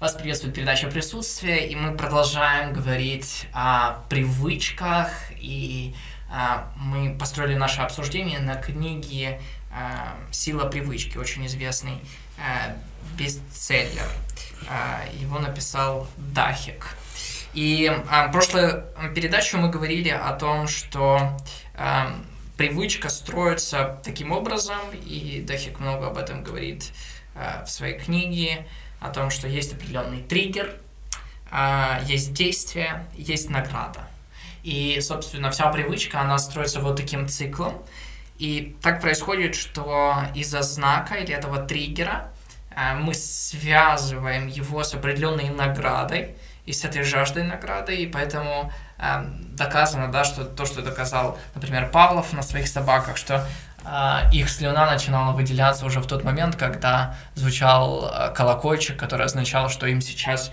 Вас приветствует передача «Присутствие», и мы продолжаем говорить о привычках, и а, мы построили наше обсуждение на книге а, «Сила привычки», очень известный а, бестселлер. А, его написал Дахик. И а, в прошлой передаче мы говорили о том, что а, привычка строится таким образом, и Дахик много об этом говорит а, в своей книге, о том, что есть определенный триггер, а, есть действие, есть награда. И, собственно, вся привычка, она строится вот таким циклом. И так происходит, что из-за знака или этого триггера а, мы связываем его с определенной наградой и с этой жаждой награды, и поэтому э, доказано, да, что то, что доказал, например, Павлов на своих собаках, что а, их слюна начинала выделяться уже в тот момент, когда звучал а, колокольчик, который означал, что им сейчас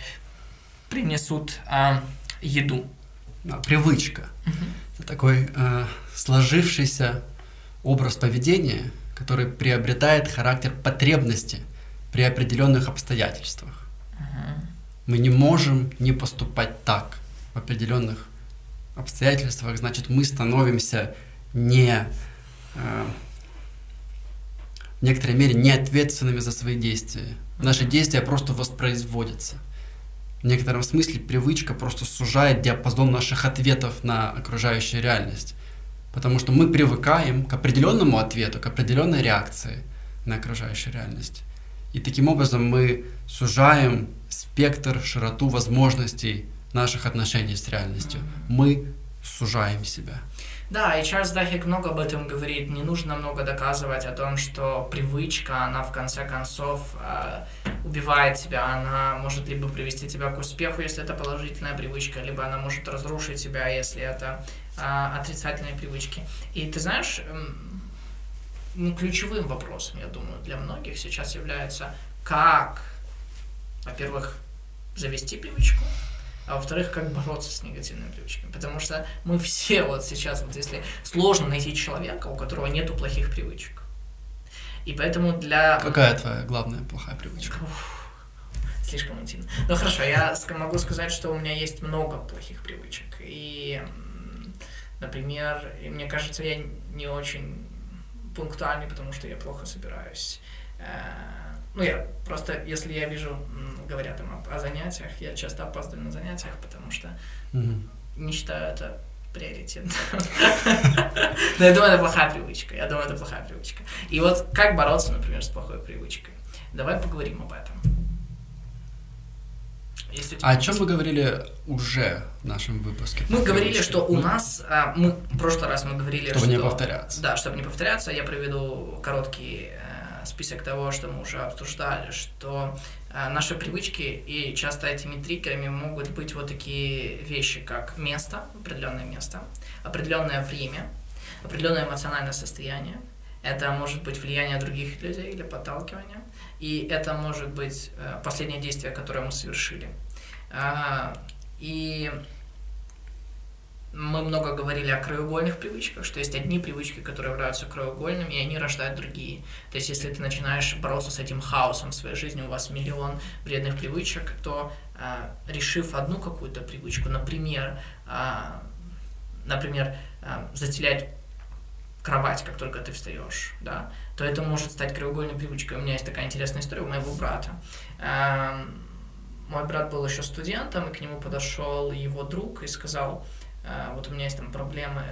принесут а, еду. Да, привычка. Угу. Это такой э, сложившийся образ поведения, который приобретает характер потребности при определенных обстоятельствах. Угу. Мы не можем не поступать так в определенных обстоятельствах, значит, мы становимся не э, некоторой мере не ответственными за свои действия. Наши действия просто воспроизводятся. В некотором смысле привычка просто сужает диапазон наших ответов на окружающую реальность. Потому что мы привыкаем к определенному ответу, к определенной реакции на окружающую реальность. И таким образом мы сужаем спектр, широту возможностей наших отношений с реальностью. Мы сужаем себя. Да, и Чарльз Дахик много об этом говорит. Не нужно много доказывать о том, что привычка, она в конце концов э, убивает тебя. Она может либо привести тебя к успеху, если это положительная привычка, либо она может разрушить тебя, если это э, отрицательные привычки. И ты знаешь, э, ключевым вопросом, я думаю, для многих сейчас является, как, во-первых, завести привычку, а во-вторых, как бороться с негативными привычками. Потому что мы все вот сейчас, вот если сложно найти человека, у которого нету плохих привычек. И поэтому для... Какая твоя главная плохая привычка? Уф, слишком интимно. Ну хорошо, я могу сказать, что у меня есть много плохих привычек. И, например, мне кажется, я не очень пунктуальный, потому что я плохо собираюсь э, ну, я просто, если я вижу, говорят там о, о занятиях, я часто опаздываю на занятиях, потому что mm-hmm. не считаю это приоритетом. Но я думаю, это плохая привычка. Я думаю, это плохая привычка. И вот как бороться, например, с плохой привычкой? Давай поговорим об этом. А о чем мы говорили уже в нашем выпуске? Мы говорили, что у нас, а, мы в прошлый раз мы говорили, чтобы что... не повторяться. Да, чтобы не повторяться, я проведу короткий список того, что мы уже обсуждали, что э, наши привычки и часто этими триггерами могут быть вот такие вещи, как место, определенное место, определенное время, определенное эмоциональное состояние. Это может быть влияние других людей или подталкивание. И это может быть э, последнее действие, которое мы совершили. Э, и мы много говорили о краеугольных привычках, что есть одни привычки, которые являются краеугольными, и они рождают другие. То есть, если ты начинаешь бороться с этим хаосом в своей жизни, у вас миллион вредных привычек, то э, решив одну какую-то привычку, например, э, например, э, застелять кровать, как только ты встаешь, да, то это может стать краеугольной привычкой. У меня есть такая интересная история у моего брата. Э, мой брат был еще студентом, и к нему подошел его друг и сказал, вот у меня есть там проблемы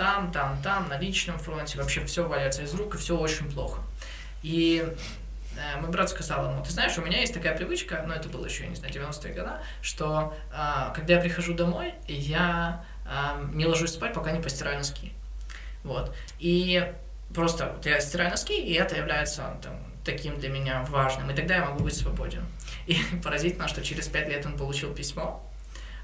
там, там, там, на личном фронте, вообще все валяется из рук, и все очень плохо. И э, мой брат сказал ему, ты знаешь, у меня есть такая привычка, но это было еще, я не знаю, 90-е годы, что э, когда я прихожу домой, я не ложусь спать, пока не постираю носки. Вот. И просто вот я стираю носки, и это является там, таким для меня важным, и тогда я могу быть свободен. И поразительно, что через пять лет он получил письмо,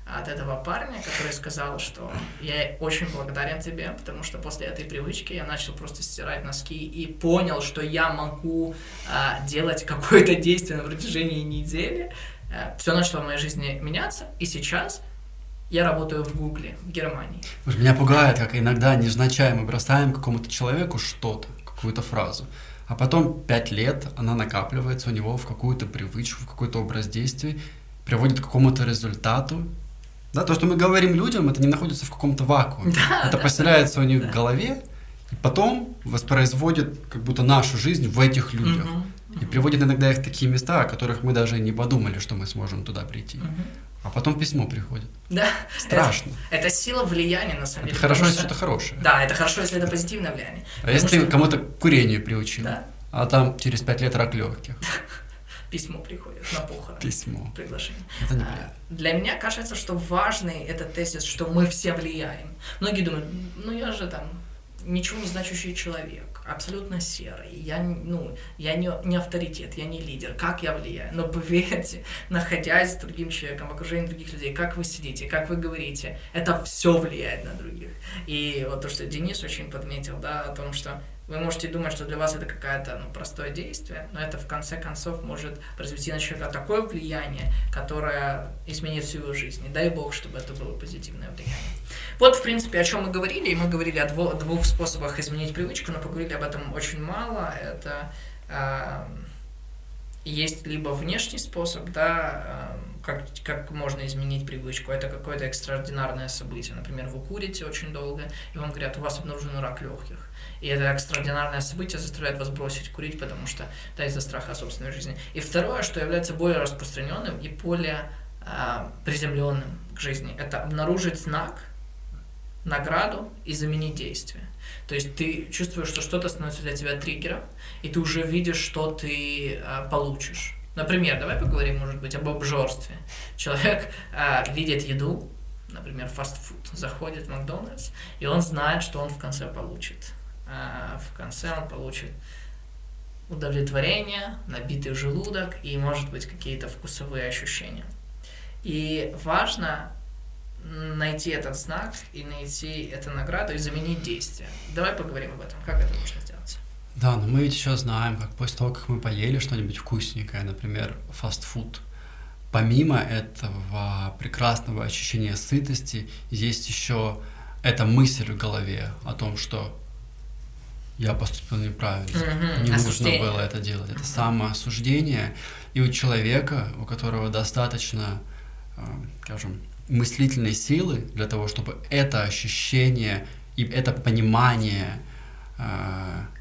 от этого парня, который сказал, что я очень благодарен тебе, потому что после этой привычки я начал просто стирать носки и понял, что я могу а, делать какое-то действие на протяжении недели. А, все начало в моей жизни меняться, и сейчас я работаю в Гугле, в Германии. Меня пугает, как иногда незначай мы бросаем какому-то человеку что-то, какую-то фразу. А потом пять лет она накапливается у него в какую-то привычку, в какой-то образ действий, приводит к какому-то результату. Да, то, что мы говорим людям, это не находится в каком-то вакууме. Да, это да, поселяется у них да. в голове, и потом воспроизводит как будто нашу жизнь в этих людях. Мгм. И приводит иногда их в такие места, о которых мы даже не подумали, что мы сможем туда прийти. Мгм. А потом письмо приходит. Да. Страшно. Это, это сила влияния, на самом Это деле. хорошо, если что- что-то хорошее. Да, это хорошо, если это позитивное влияние. А Потому если ты что- кому-то к курению приучил, Да, а там через пять лет рак легких, письмо приходит на похороны. письмо. Приглашение. Это А, неприятно. Для меня кажется, что важный этот тезис, что мы все влияем. Многие думают, ну я же там ничего не значащий человек, абсолютно серый, я, ну, я не, не авторитет, я не лидер, как я влияю? Но поверьте, находясь с другим человеком, в окружении других людей, как вы сидите, как вы говорите, это все влияет на других. И вот то, что Денис очень подметил, да, о том, что вы можете думать, что для вас это какое-то ну, простое действие, но это в конце концов может произвести на человека такое влияние, которое изменит всю его жизнь. И дай бог, чтобы это было позитивное влияние. Вот, в принципе, о чем мы говорили. И мы говорили о двух способах изменить привычку, но поговорили об этом очень мало. Это а, есть либо внешний способ, да, а, как, как можно изменить привычку. Это какое-то экстраординарное событие. Например, вы курите очень долго, и вам говорят, у вас обнаружен рак легких. И это экстраординарное событие заставляет вас бросить курить, потому что да, из-за страха собственной жизни. И второе, что является более распространенным и более а, приземленным к жизни, это обнаружить знак, награду и заменить действие. То есть ты чувствуешь, что что-то становится для тебя триггером, и ты уже видишь, что ты а, получишь. Например, давай поговорим, может быть, об обжорстве. Человек а, видит еду, например, фастфуд, заходит в Макдональдс, и он знает, что он в конце получит. А, в конце он получит удовлетворение, набитый желудок и, может быть, какие-то вкусовые ощущения. И важно найти этот знак и найти эту награду и заменить действие. Давай поговорим об этом, как это можно сделать. Да, но мы ведь еще знаем, как после того, как мы поели что-нибудь вкусненькое, например, фастфуд, помимо этого прекрасного ощущения сытости, есть еще эта мысль в голове о том, что я поступил неправильно, Мгм, не нужно было это делать. Это самоосуждение. И у человека, у которого достаточно, э, скажем, мыслительной силы для того, чтобы это ощущение и это понимание э,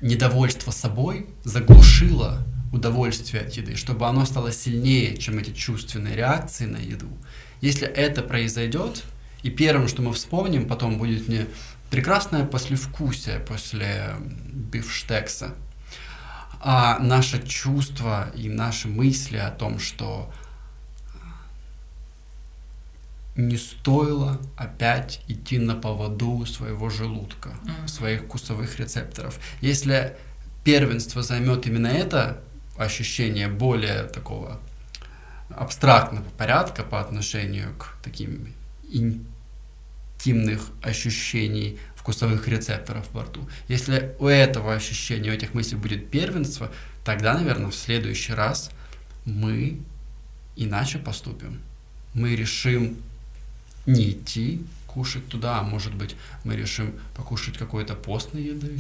недовольства собой заглушило удовольствие от еды, чтобы оно стало сильнее, чем эти чувственные реакции на еду. Если это произойдет, и первым, что мы вспомним, потом будет не прекрасное послевкусие после бифштекса, а наше чувство и наши мысли о том, что не стоило опять идти на поводу своего желудка, Мгм. своих вкусовых рецепторов. Если первенство займет именно это ощущение более такого абстрактного порядка по отношению к таким интимных ощущений вкусовых рецепторов во рту. Если у этого ощущения, у этих мыслей будет первенство, тогда, наверное, в следующий раз мы иначе поступим. Мы решим не идти кушать туда, а может быть, мы решим покушать какой-то постной еды.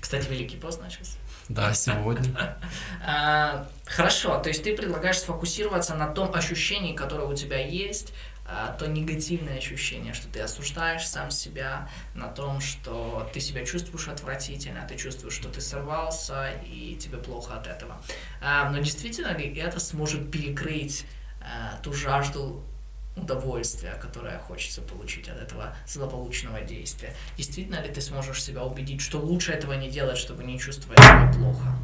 Кстати, Великий пост начался. Да, сегодня. А, Хорошо, то есть ты предлагаешь сфокусироваться на том ощущении, которое у тебя есть, а, то негативное ощущение, что ты осуждаешь сам себя, на том, что ты себя чувствуешь отвратительно, ты чувствуешь, что ты сорвался, и тебе плохо от этого. А, Но действительно ли это сможет перекрыть ту жажду удовольствия, которое хочется получить от этого злополучного действия. Действительно ли ты сможешь себя убедить, что лучше этого не делать, чтобы не чувствовать себя плохо?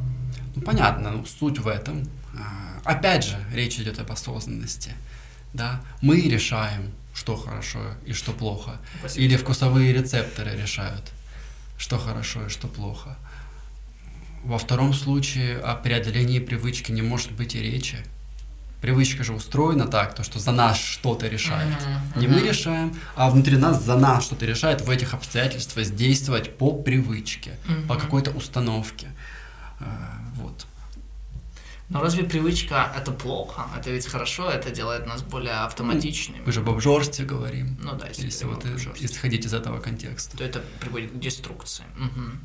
Ну, понятно, ну, суть в этом. А, Опять же, речь идет об осознанности. Да? Мы решаем, что хорошо и что плохо. Спасибо. Или вкусовые рецепторы решают, что хорошо и что плохо. Во втором случае о преодолении привычки не может быть и речи. Привычка же устроена так, то, что за нас что-то решает. Мгм, Не мы решаем, а внутри нас за нас что-то решает в этих обстоятельствах действовать по привычке, по Мгм. какой-то установке. А, Вот. Но разве привычка это плохо? Это ведь хорошо, это делает нас более автоматичными. Мы же об обжорстве говорим. Ну да, если, Если вот обжорстве, исходить из этого контекста. то это приводит к деструкции. Мгм.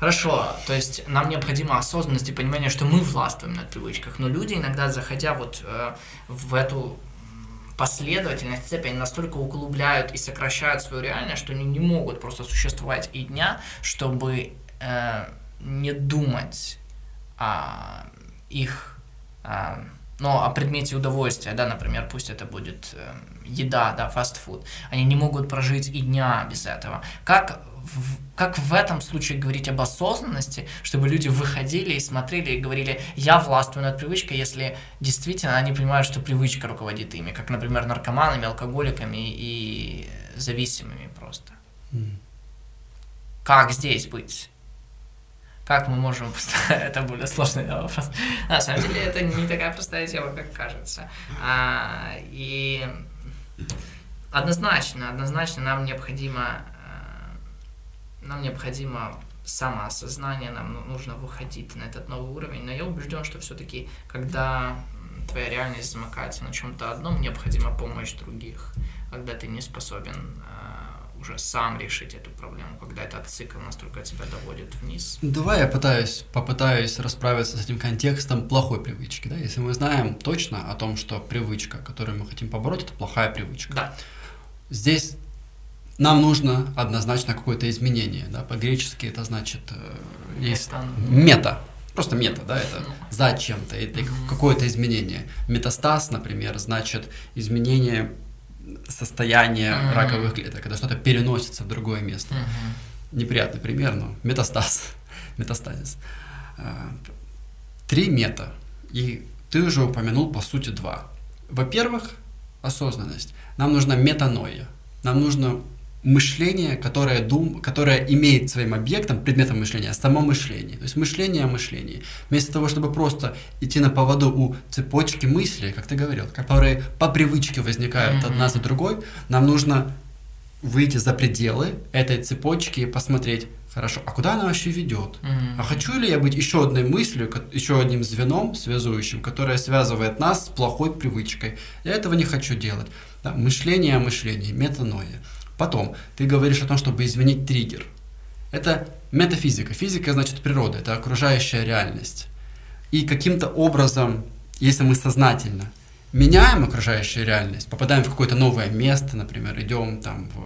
Хорошо, то есть нам необходима осознанность и понимание, что мы властвуем над привычках, но люди иногда, заходя вот э, в эту последовательность цепи, они настолько углубляют и сокращают свою реальность, что они не могут просто существовать и дня, чтобы э, не думать о их э, но о предмете удовольствия, да, например, пусть это будет э, еда, да, фастфуд, они не могут прожить и дня без этого. Как в, как в этом случае говорить об осознанности, чтобы люди выходили и смотрели и говорили, я властвую над привычкой, если действительно они понимают, что привычка руководит ими, как, например, наркоманами, алкоголиками и зависимыми просто. Mm. Как здесь быть? Как мы можем... это более сложный вопрос. На самом деле, это не такая простая тема, как кажется. А, и однозначно, однозначно нам необходимо э, нам необходимо самоосознание, нам ну, нужно выходить на этот новый уровень. Но я убежден, что все-таки, когда твоя реальность замыкается на чем-то одном, необходима помощь других. Когда ты не способен э, уже сам решить эту проблему, когда этот цикл настолько тебя доводит вниз? Давай я пытаюсь, попытаюсь расправиться с этим контекстом плохой привычки. Да? Если мы знаем точно о том, что привычка, которую мы хотим побороть, это плохая привычка. Да. Здесь нам нужно однозначно какое-то изменение. Да? По-гречески это значит э, есть мета. Просто мета, да, это ну. зачем-то, это какое-то изменение. Метастаз, например, значит изменение состояние mm-hmm. раковых клеток, когда что-то переносится в другое место. Mm-hmm. Неприятный пример, но метастаз, метастазис. А, три мета, и ты уже упомянул по сути два. Во-первых, осознанность. Нам нужна метаноя. Нам нужно мышление, которое, дум, которое имеет своим объектом, предметом мышления, само мышление. То есть мышление о мышлении. Вместо того, чтобы просто идти на поводу у цепочки мыслей, как ты говорил, которые по привычке возникают mm-hmm. одна за другой, нам нужно выйти за пределы этой цепочки и посмотреть, хорошо, а куда она вообще ведет? Mm-hmm. А хочу ли я быть еще одной мыслью, еще одним звеном связующим, которое связывает нас с плохой привычкой? Я этого не хочу делать. Да? Мышление о мышлении, метаноя. Потом, ты говоришь о том, чтобы изменить триггер. Это метафизика. Физика значит природа, это окружающая реальность. И каким-то образом, если мы сознательно меняем окружающую реальность, попадаем в какое-то новое место, например, идем там в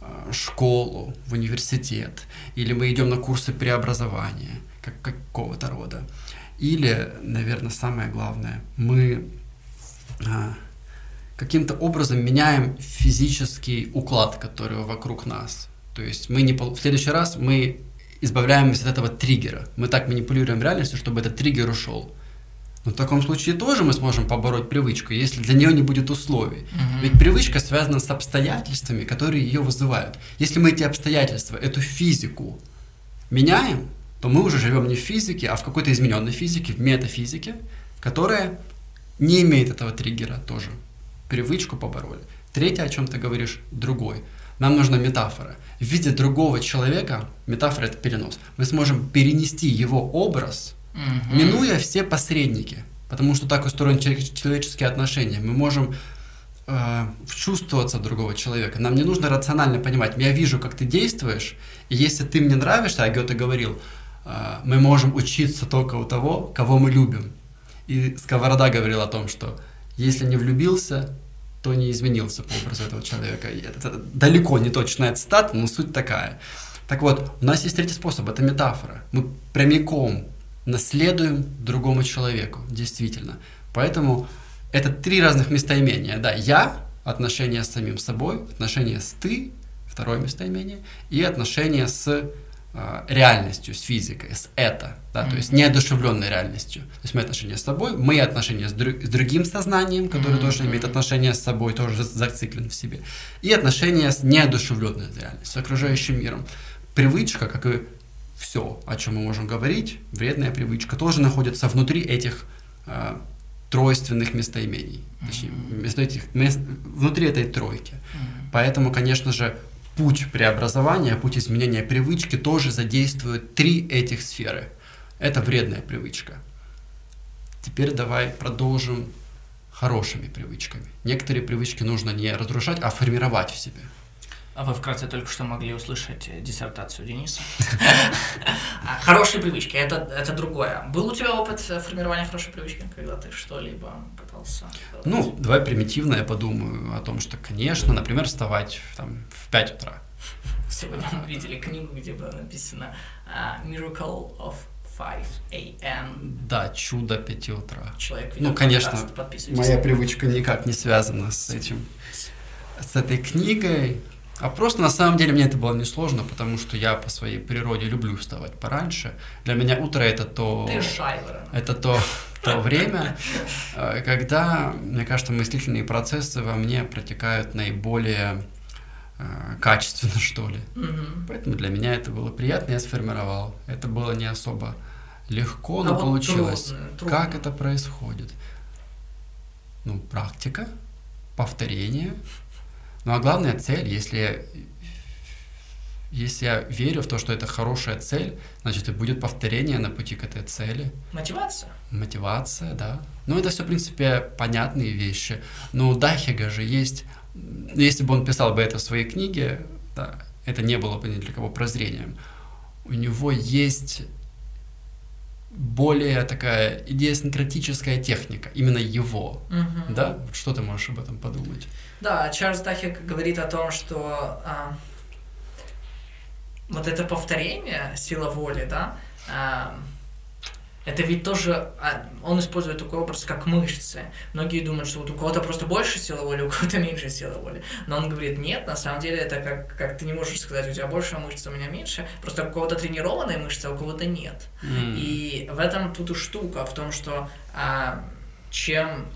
э, школу, в университет, или мы идем на курсы преобразования как, какого-то рода. Или, наверное, самое главное, мы а, каким-то образом меняем физический уклад, который вокруг нас. То есть мы не в следующий раз мы избавляемся от этого триггера. Мы так манипулируем реальностью, чтобы этот триггер ушел. Но в таком случае тоже мы сможем побороть привычку, если для нее не будет условий. Угу. Ведь привычка связана с обстоятельствами, которые ее вызывают. Если мы эти обстоятельства, эту физику меняем, то мы уже живем не в физике, а в какой-то измененной физике, в метафизике, которая не имеет этого триггера тоже привычку побороли. Третье, о чем ты говоришь, другой. Нам нужна метафора. В виде другого человека, метафора это перенос, мы сможем перенести его образ, угу. минуя все посредники. Потому что так устроены человеческие отношения. Мы можем э, вчувствоваться другого человека. Нам не нужно рационально понимать. Я вижу, как ты действуешь, и если ты мне нравишься, а Гёте говорил, э, мы можем учиться только у того, кого мы любим. И Сковорода говорил о том, что если не влюбился, то не изменился по образу этого человека. Это далеко не точная цитата, но суть такая. Так вот, у нас есть третий способ, это метафора. Мы прямиком наследуем другому человеку, действительно. Поэтому это три разных местоимения. Да, я, отношения с самим собой, отношения с ты, второе местоимение, и отношения с реальностью, с физикой, с это, да, mm-hmm. то есть неодушевленной реальностью. То есть мы отношения с собой, мы отношения с, друг, с другим сознанием, которое mm-hmm. тоже имеет отношение с собой, тоже зациклен в себе, и отношения с неодушевленной реальностью, с окружающим миром. Привычка, как и все, о чем мы можем говорить, вредная привычка, тоже находится внутри этих э, тройственных местоимений, точнее, mm-hmm. этих, мест, внутри этой тройки. Mm-hmm. Поэтому, конечно же, путь преобразования, путь изменения привычки тоже задействует три этих сферы. Это вредная привычка. Теперь давай продолжим хорошими привычками. Некоторые привычки нужно не разрушать, а формировать в себе. А вы вкратце только что могли услышать диссертацию Дениса. А, хорошие привычки, это, это другое. Был у тебя опыт формирования хорошей привычки, когда ты что-либо пытался? Ну, давай примитивно я подумаю о том, что, конечно, например, вставать там, в 5 утра. Сегодня мы видели книгу, где было написано uh, Miracle of 5 a.m. Да, чудо 5 утра. Человек ну, конечно, моя привычка никак не связана с этим, с этой книгой. А просто на самом деле мне это было несложно, потому что я по своей природе люблю вставать пораньше. Для меня утро это то... Ты шайвер. Это то, то время, э, когда, мне кажется, мыслительные процессы во мне протекают наиболее э, качественно, что ли. Угу. Поэтому для меня это было приятно, я сформировал. Это было не особо легко, но а получилось. Вот трудно, трудно. Как это происходит? Ну, практика, повторение, ну а главная цель, если, если я верю в то, что это хорошая цель, значит и будет повторение на пути к этой цели. Мотивация. Мотивация, да. Ну это все, в принципе, понятные вещи. Но у Дахига же есть, если бы он писал бы это в своей книге, да, это не было бы ни для кого прозрением. У него есть более такая идеосинкратическая техника, именно его, угу. да? Что ты можешь об этом подумать? Да, Чарльз Дахик говорит о том, что а, вот это повторение, сила воли, да, а, это ведь тоже, а, он использует такой образ, как мышцы. Многие думают, что вот у кого-то просто больше силы воли, у кого-то меньше силы воли. Но он говорит, нет, на самом деле это как, как ты не можешь сказать, у тебя больше мышц, у меня меньше. Просто у кого-то тренированные мышцы, а у кого-то нет. Mm. И в этом тут и штука, в том, что а, чем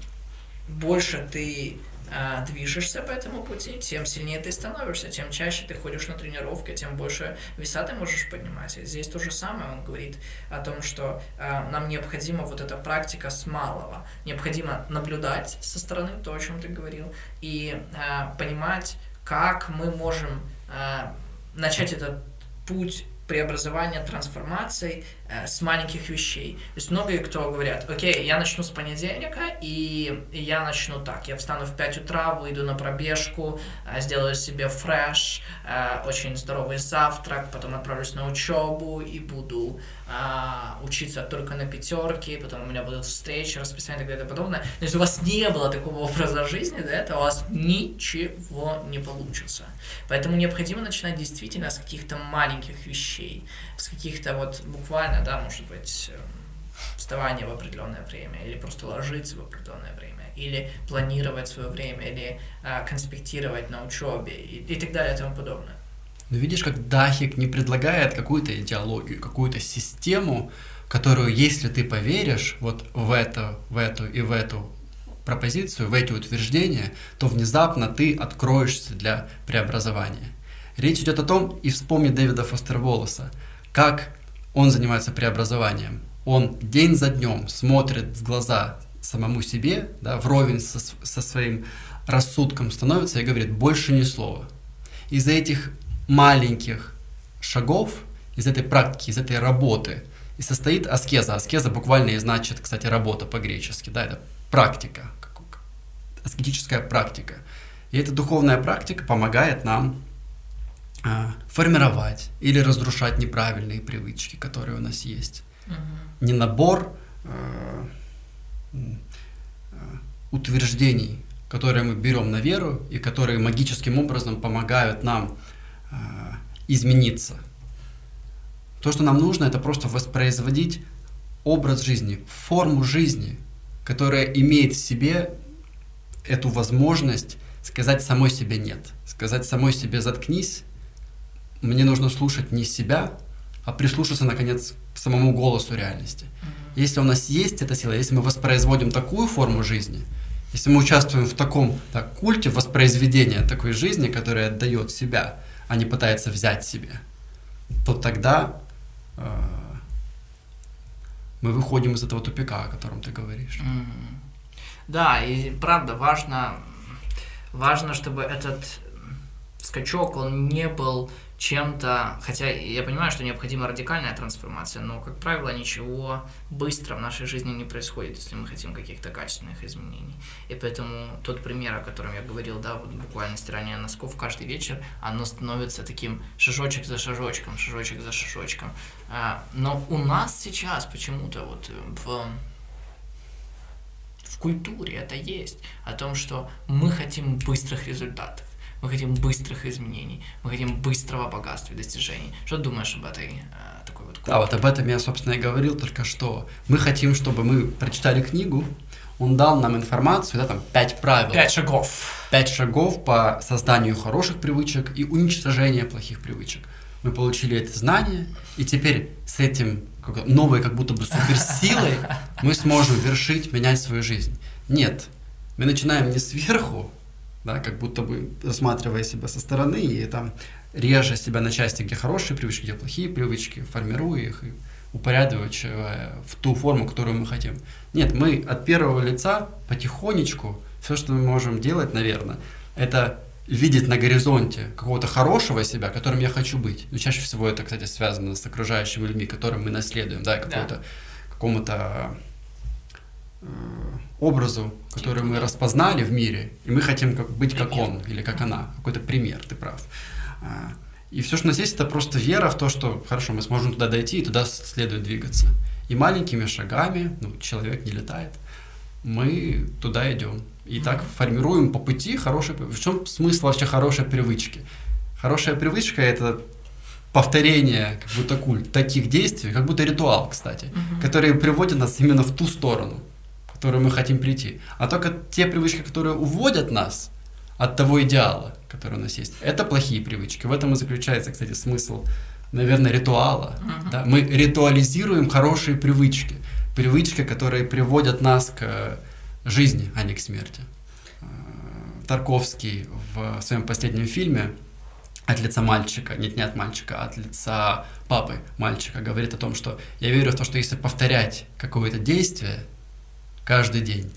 больше ты а, движешься по этому пути, тем сильнее ты становишься, тем чаще ты ходишь на тренировки, тем больше веса ты можешь поднимать. И здесь то же самое, он говорит о том, что а, нам необходима вот эта практика с малого, необходимо наблюдать со стороны то, о чем ты говорил, и а, понимать, как мы можем а, начать этот путь преобразования, трансформаций э, с маленьких вещей. То есть многие кто говорят, окей, я начну с понедельника, и, я начну так. Я встану в 5 утра, выйду на пробежку, э, сделаю себе фреш, э, очень здоровый завтрак, потом отправлюсь на учебу и буду э, учиться только на пятерке, потом у меня будут встречи, расписание и так далее и подобное. То есть у вас не было такого образа жизни, до этого у вас ничего не получится. Поэтому необходимо начинать действительно с каких-то маленьких вещей, с каких-то вот буквально, да, может быть, эм, вставание в определенное время, или просто ложиться в определенное время, или планировать свое время, или а, конспектировать на учебе и, и так далее и тому подобное. Но видишь, как Дахик не предлагает какую-то идеологию, какую-то систему, которую, если ты поверишь вот в это, в эту и в эту пропозицию, в эти утверждения, то внезапно ты откроешься для преобразования. Речь идет о том, и вспомни Дэвида Фостер Волоса, как он занимается преобразованием. Он день за днем смотрит в глаза самому себе, да, вровень со, со своим рассудком становится и говорит больше ни слова. Из этих маленьких шагов, из этой практики, из этой работы и состоит аскеза. Аскеза буквально и значит, кстати, работа по-гречески, да, это практика, аскетическая практика. И эта духовная практика помогает нам э, формировать или разрушать неправильные привычки, которые у нас есть. Угу. Не набор э, утверждений, которые мы берем на веру и которые магическим образом помогают нам измениться. То, что нам нужно, это просто воспроизводить образ жизни, форму жизни, которая имеет в себе эту возможность сказать самой себе нет, сказать самой себе заткнись, мне нужно слушать не себя, а прислушаться, наконец, к самому голосу реальности. Если у нас есть эта сила, если мы воспроизводим такую форму жизни, если мы участвуем в таком так, культе воспроизведения такой жизни, которая отдает себя, а не пытается взять себе, то тогда э, мы выходим из этого тупика, о котором ты говоришь. Mm-hmm. Да, и правда важно, важно, чтобы этот скачок, он не был чем-то, хотя я понимаю, что необходима радикальная трансформация, но, как правило, ничего быстро в нашей жизни не происходит, если мы хотим каких-то качественных изменений. И поэтому тот пример, о котором я говорил, да, вот буквально стирание носков каждый вечер, оно становится таким шажочек за шажочком, шажочек за шажочком. А, но у нас сейчас почему-то вот в в культуре это есть, о том, что мы хотим быстрых результатов мы хотим быстрых изменений, мы хотим быстрого богатства и достижений. Что ты думаешь об этой э, такой вот культуре? Да, вот об этом я, собственно, и говорил только что. Мы хотим, чтобы мы прочитали книгу, он дал нам информацию, да, там, пять правил. Пять шагов. Пять шагов по созданию хороших привычек и уничтожению плохих привычек. Мы получили это знание, и теперь с этим как, новой как будто бы суперсилой мы сможем вершить, менять свою жизнь. Нет, мы начинаем не сверху, да, как будто бы рассматривая себя со стороны и там реже себя на части, где хорошие привычки, где плохие привычки, формируя их и упорядочивая в ту форму, которую мы хотим. Нет, мы от первого лица потихонечку, все, что мы можем делать, наверное, это видеть на горизонте какого-то хорошего себя, которым я хочу быть. Ну, чаще всего это, кстати, связано с окружающими людьми, которым мы наследуем, да, какому-то да. какому-то э, образу, который мы распознали в мире, и мы хотим как, быть как он или как она, какой-то пример, ты прав. А, и все, что у нас есть, это просто вера в то, что хорошо, мы сможем туда дойти, и туда следует двигаться. И маленькими шагами, ну, человек не летает, мы туда идем. И так формируем по пути хорошие... В чем смысл вообще хорошей привычки? Хорошая привычка – это повторение, как будто культ, таких действий, как будто ритуал, кстати, uh-huh. которые приводят нас именно в ту сторону которую мы хотим прийти, а только те привычки, которые уводят нас от того идеала, который у нас есть. Это плохие привычки. В этом и заключается, кстати, смысл, наверное, ритуала. Uh-huh. Да? Мы ритуализируем хорошие привычки, привычки, которые приводят нас к жизни, а не к смерти. Э, Тарковский в своем последнем фильме от лица мальчика, нет, не от мальчика, а от лица папы мальчика говорит о том, что я верю в то, что если повторять какое-то действие, каждый день,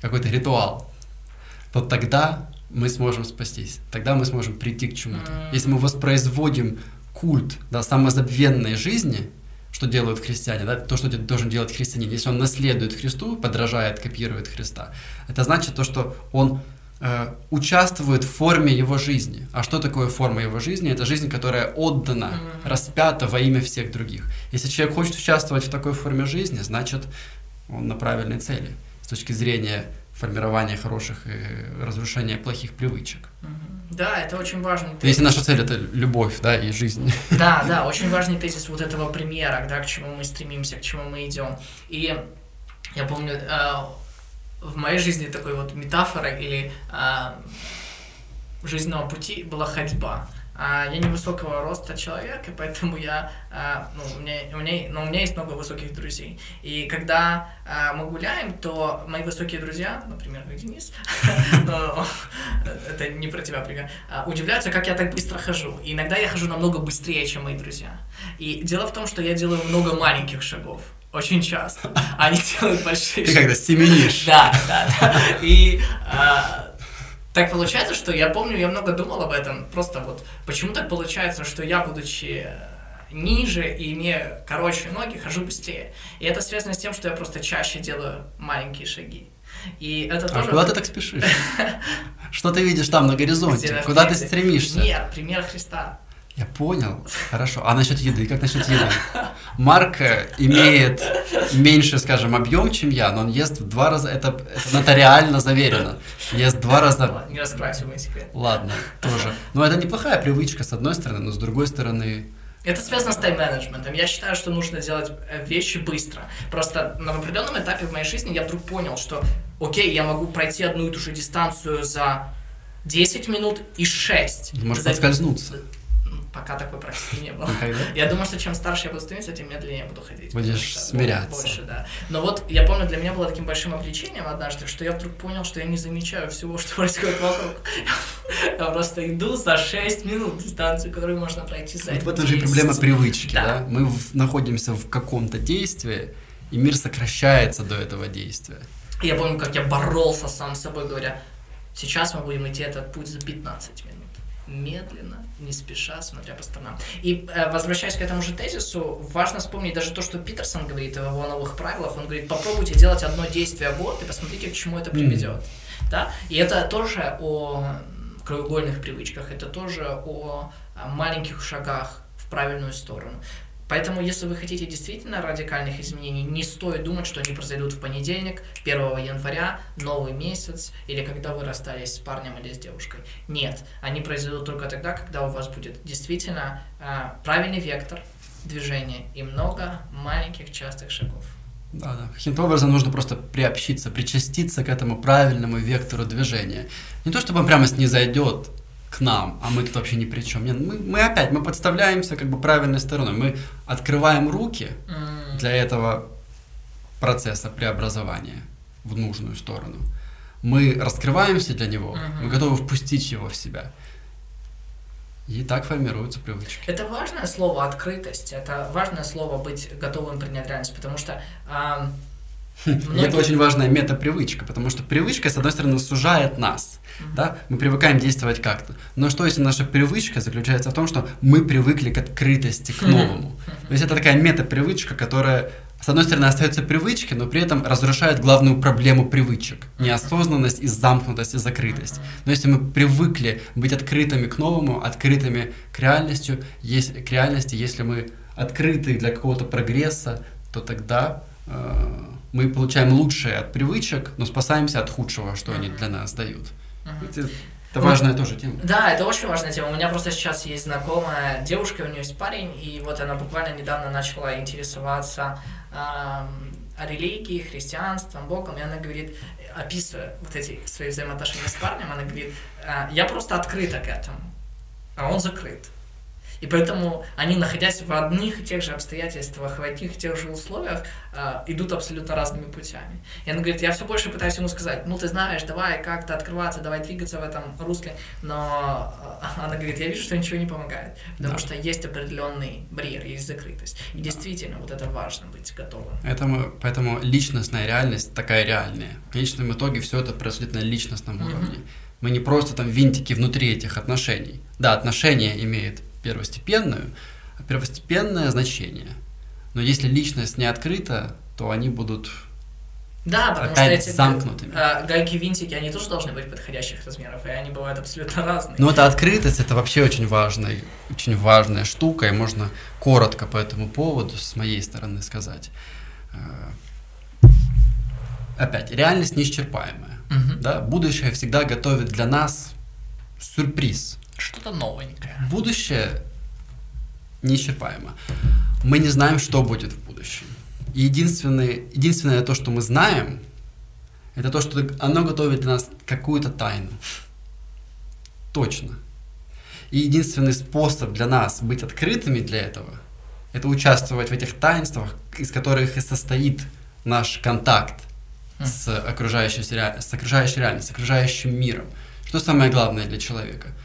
какой-то ритуал, то тогда мы сможем спастись, тогда мы сможем прийти к чему-то. Если мы воспроизводим культ да, самозабвенной жизни, что делают христиане, да, то, что должен делать христианин, если он наследует Христу, подражает, копирует Христа, это значит то, что он э, участвует в форме его жизни. А что такое форма его жизни? Это жизнь, которая отдана, mm-hmm. распята во имя всех других. Если человек хочет участвовать в такой форме жизни, значит, он на правильной цели с точки зрения формирования хороших и разрушения плохих привычек. Да, это очень важный тезис. Если наша цель это любовь, да, и жизнь. Да, да, очень важный тезис вот этого примера, да, к чему мы стремимся, к чему мы идем. И я помню, э, в моей жизни такой вот метафора или э, жизненного пути была ходьба. А, я невысокого роста человек, и поэтому я, а, ну, у меня, у меня, но у меня есть много высоких друзей. И когда а, мы гуляем, то мои высокие друзья, например, как Денис, это не про тебя пример, удивляются, как я так быстро хожу. И иногда я хожу намного быстрее, чем мои друзья. И дело в том, что я делаю много маленьких шагов очень часто. Они делают большие Ты когда стеменишь. Да, да, да. И так получается, что я помню, я много думал об этом, просто вот почему так получается, что я, будучи э, ниже и имея короче ноги, хожу быстрее. И это связано с тем, что я просто чаще делаю маленькие шаги. И это а тоже... куда ты так спешишь? Что ты видишь там на горизонте? Куда ты стремишься? Пример, пример Христа. Я понял. Хорошо. А насчет еды? Как насчет еды? Марк э, имеет меньше, скажем, объем, чем я, но он ест в два раза. Это, это нотариально заверено. Ест в два раза. Не мой секрет. Ладно, тоже. Но это неплохая привычка, с одной стороны, но с другой стороны. Это связано с тайм-менеджментом. Я считаю, что нужно делать э, вещи быстро. Просто на определенном этапе в моей жизни я вдруг понял, что окей, я могу пройти одну и ту же дистанцию за 10 минут и 6. Может за... подскользнуться пока такой практики не было. Я думаю, что чем старше я буду становиться, тем медленнее я буду ходить. Будешь смиряться. Больше, да. Но вот я помню, для меня было таким большим облегчением однажды, что я вдруг понял, что я не замечаю всего, что происходит вокруг. Я просто иду за 6 минут дистанцию, которую можно пройти за Вот в этом же проблема привычки, да? Мы находимся в каком-то действии, и мир сокращается до этого действия. Я помню, как я боролся сам с собой, говоря, сейчас мы будем идти этот путь за 15 минут медленно, не спеша, смотря по сторонам. И э, возвращаясь к этому же тезису, важно вспомнить даже то, что Питерсон говорит в его новых правилах. Он говорит, попробуйте делать одно действие в год и посмотрите, к чему это приведет. Mm. Да? И это тоже о краеугольных привычках, это тоже о маленьких шагах в правильную сторону. Поэтому, если вы хотите действительно радикальных изменений, не стоит думать, что они произойдут в понедельник, 1 января, новый месяц, или когда вы расстались с парнем или с девушкой. Нет, они произойдут только тогда, когда у вас будет действительно э, правильный вектор движения и много маленьких частых шагов. Да, да. Каким-то образом нужно просто приобщиться, причаститься к этому правильному вектору движения. Не то, чтобы он прямо снизойдет, к нам, а мы тут вообще ни при чем. Нет, мы, мы опять, мы подставляемся как бы правильной стороной. Мы открываем руки для этого процесса преобразования в нужную сторону. Мы раскрываемся для него, мы готовы впустить его в себя. И так формируются привычки. Это важное слово открытость, это важное слово быть готовым принять реальность, потому что э, Многие... это очень важная метапривычка, потому что привычка, с одной стороны, сужает нас. Mm-hmm. Да? Мы привыкаем действовать как-то. Но что если наша привычка заключается в том, что мы привыкли к открытости, к новому? Mm-hmm. То есть это такая метапривычка, которая, с одной стороны, остается привычкой, но при этом разрушает главную проблему привычек. Неосознанность и замкнутость и закрытость. Но если мы привыкли быть открытыми к новому, открытыми к реальности, если, к реальности, если мы открыты для какого-то прогресса, то тогда э, мы получаем лучшее от привычек, но спасаемся от худшего, что они для нас дают. Это, это важная тоже тема. Да, это очень важная тема. У меня просто сейчас есть знакомая девушка, у нее есть парень, и вот она буквально недавно начала интересоваться э, религией, христианством, Богом, и она говорит, описывая вот эти свои взаимоотношения с парнем, она говорит, э, я просто открыта к этому, а он закрыт. И поэтому они, находясь в одних и тех же обстоятельствах, в одних и тех же условиях, э, идут абсолютно разными путями. И она говорит, я все больше пытаюсь ему сказать, ну ты знаешь, давай как-то открываться, давай двигаться в этом русле, но э, она говорит, я вижу, что ничего не помогает, потому да. что есть определенный барьер, есть закрытость. И да. действительно, вот это важно быть готовым. Этому, поэтому личностная реальность такая реальная. В конечном итоге все это происходит на личностном mm-hmm. уровне. Мы не просто там винтики внутри этих отношений. Да, отношения имеют первостепенную, первостепенное значение. Но если личность не открыта, то они будут да, потому опять что эти замкнутыми. Э, гайки винтики, они тоже должны быть подходящих размеров, и они бывают абсолютно разные. Но это открытость, это вообще очень важная, очень важная штука, и можно коротко по этому поводу с моей стороны сказать. Э, опять, реальность неисчерпаемая. Угу. Да? Будущее всегда готовит для нас сюрприз. Что-то новенькое. Будущее неисчерпаемо. Мы не знаем, что будет в будущем. И единственное, единственное то, что мы знаем, это то, что оно готовит для нас какую-то тайну. Точно. И единственный способ для нас быть открытыми для этого, это участвовать в этих таинствах, из которых и состоит наш контакт с окружающей, с окружающей реальностью, с окружающим миром. Что самое главное для человека –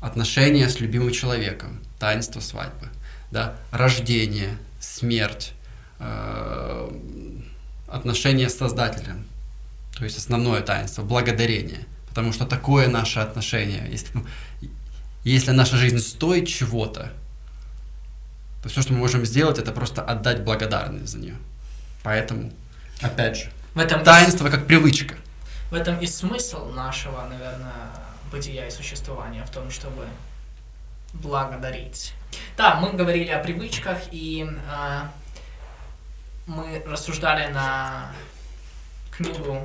отношения с любимым человеком, таинство свадьбы, да, рождение, смерть, э, отношения с Создателем, то есть основное таинство, благодарение, потому что такое наше отношение. Если, ну, если наша жизнь стоит чего-то, то все, что мы можем сделать, это просто отдать благодарность за нее. Поэтому, опять же, в этом таинство и... как привычка. В этом и смысл нашего, наверное, бытия и существования в том, чтобы благодарить. Да, мы говорили о привычках, и э, мы рассуждали на книгу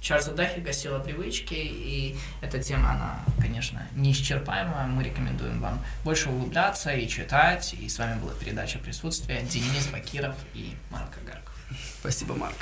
Чарльза Дахига «Сила привычки», и эта тема, она, конечно, неисчерпаемая. Мы рекомендуем вам больше углубляться и читать. И с вами была передача «Присутствие» Денис Бакиров и Марк Агарков. Спасибо, Марк.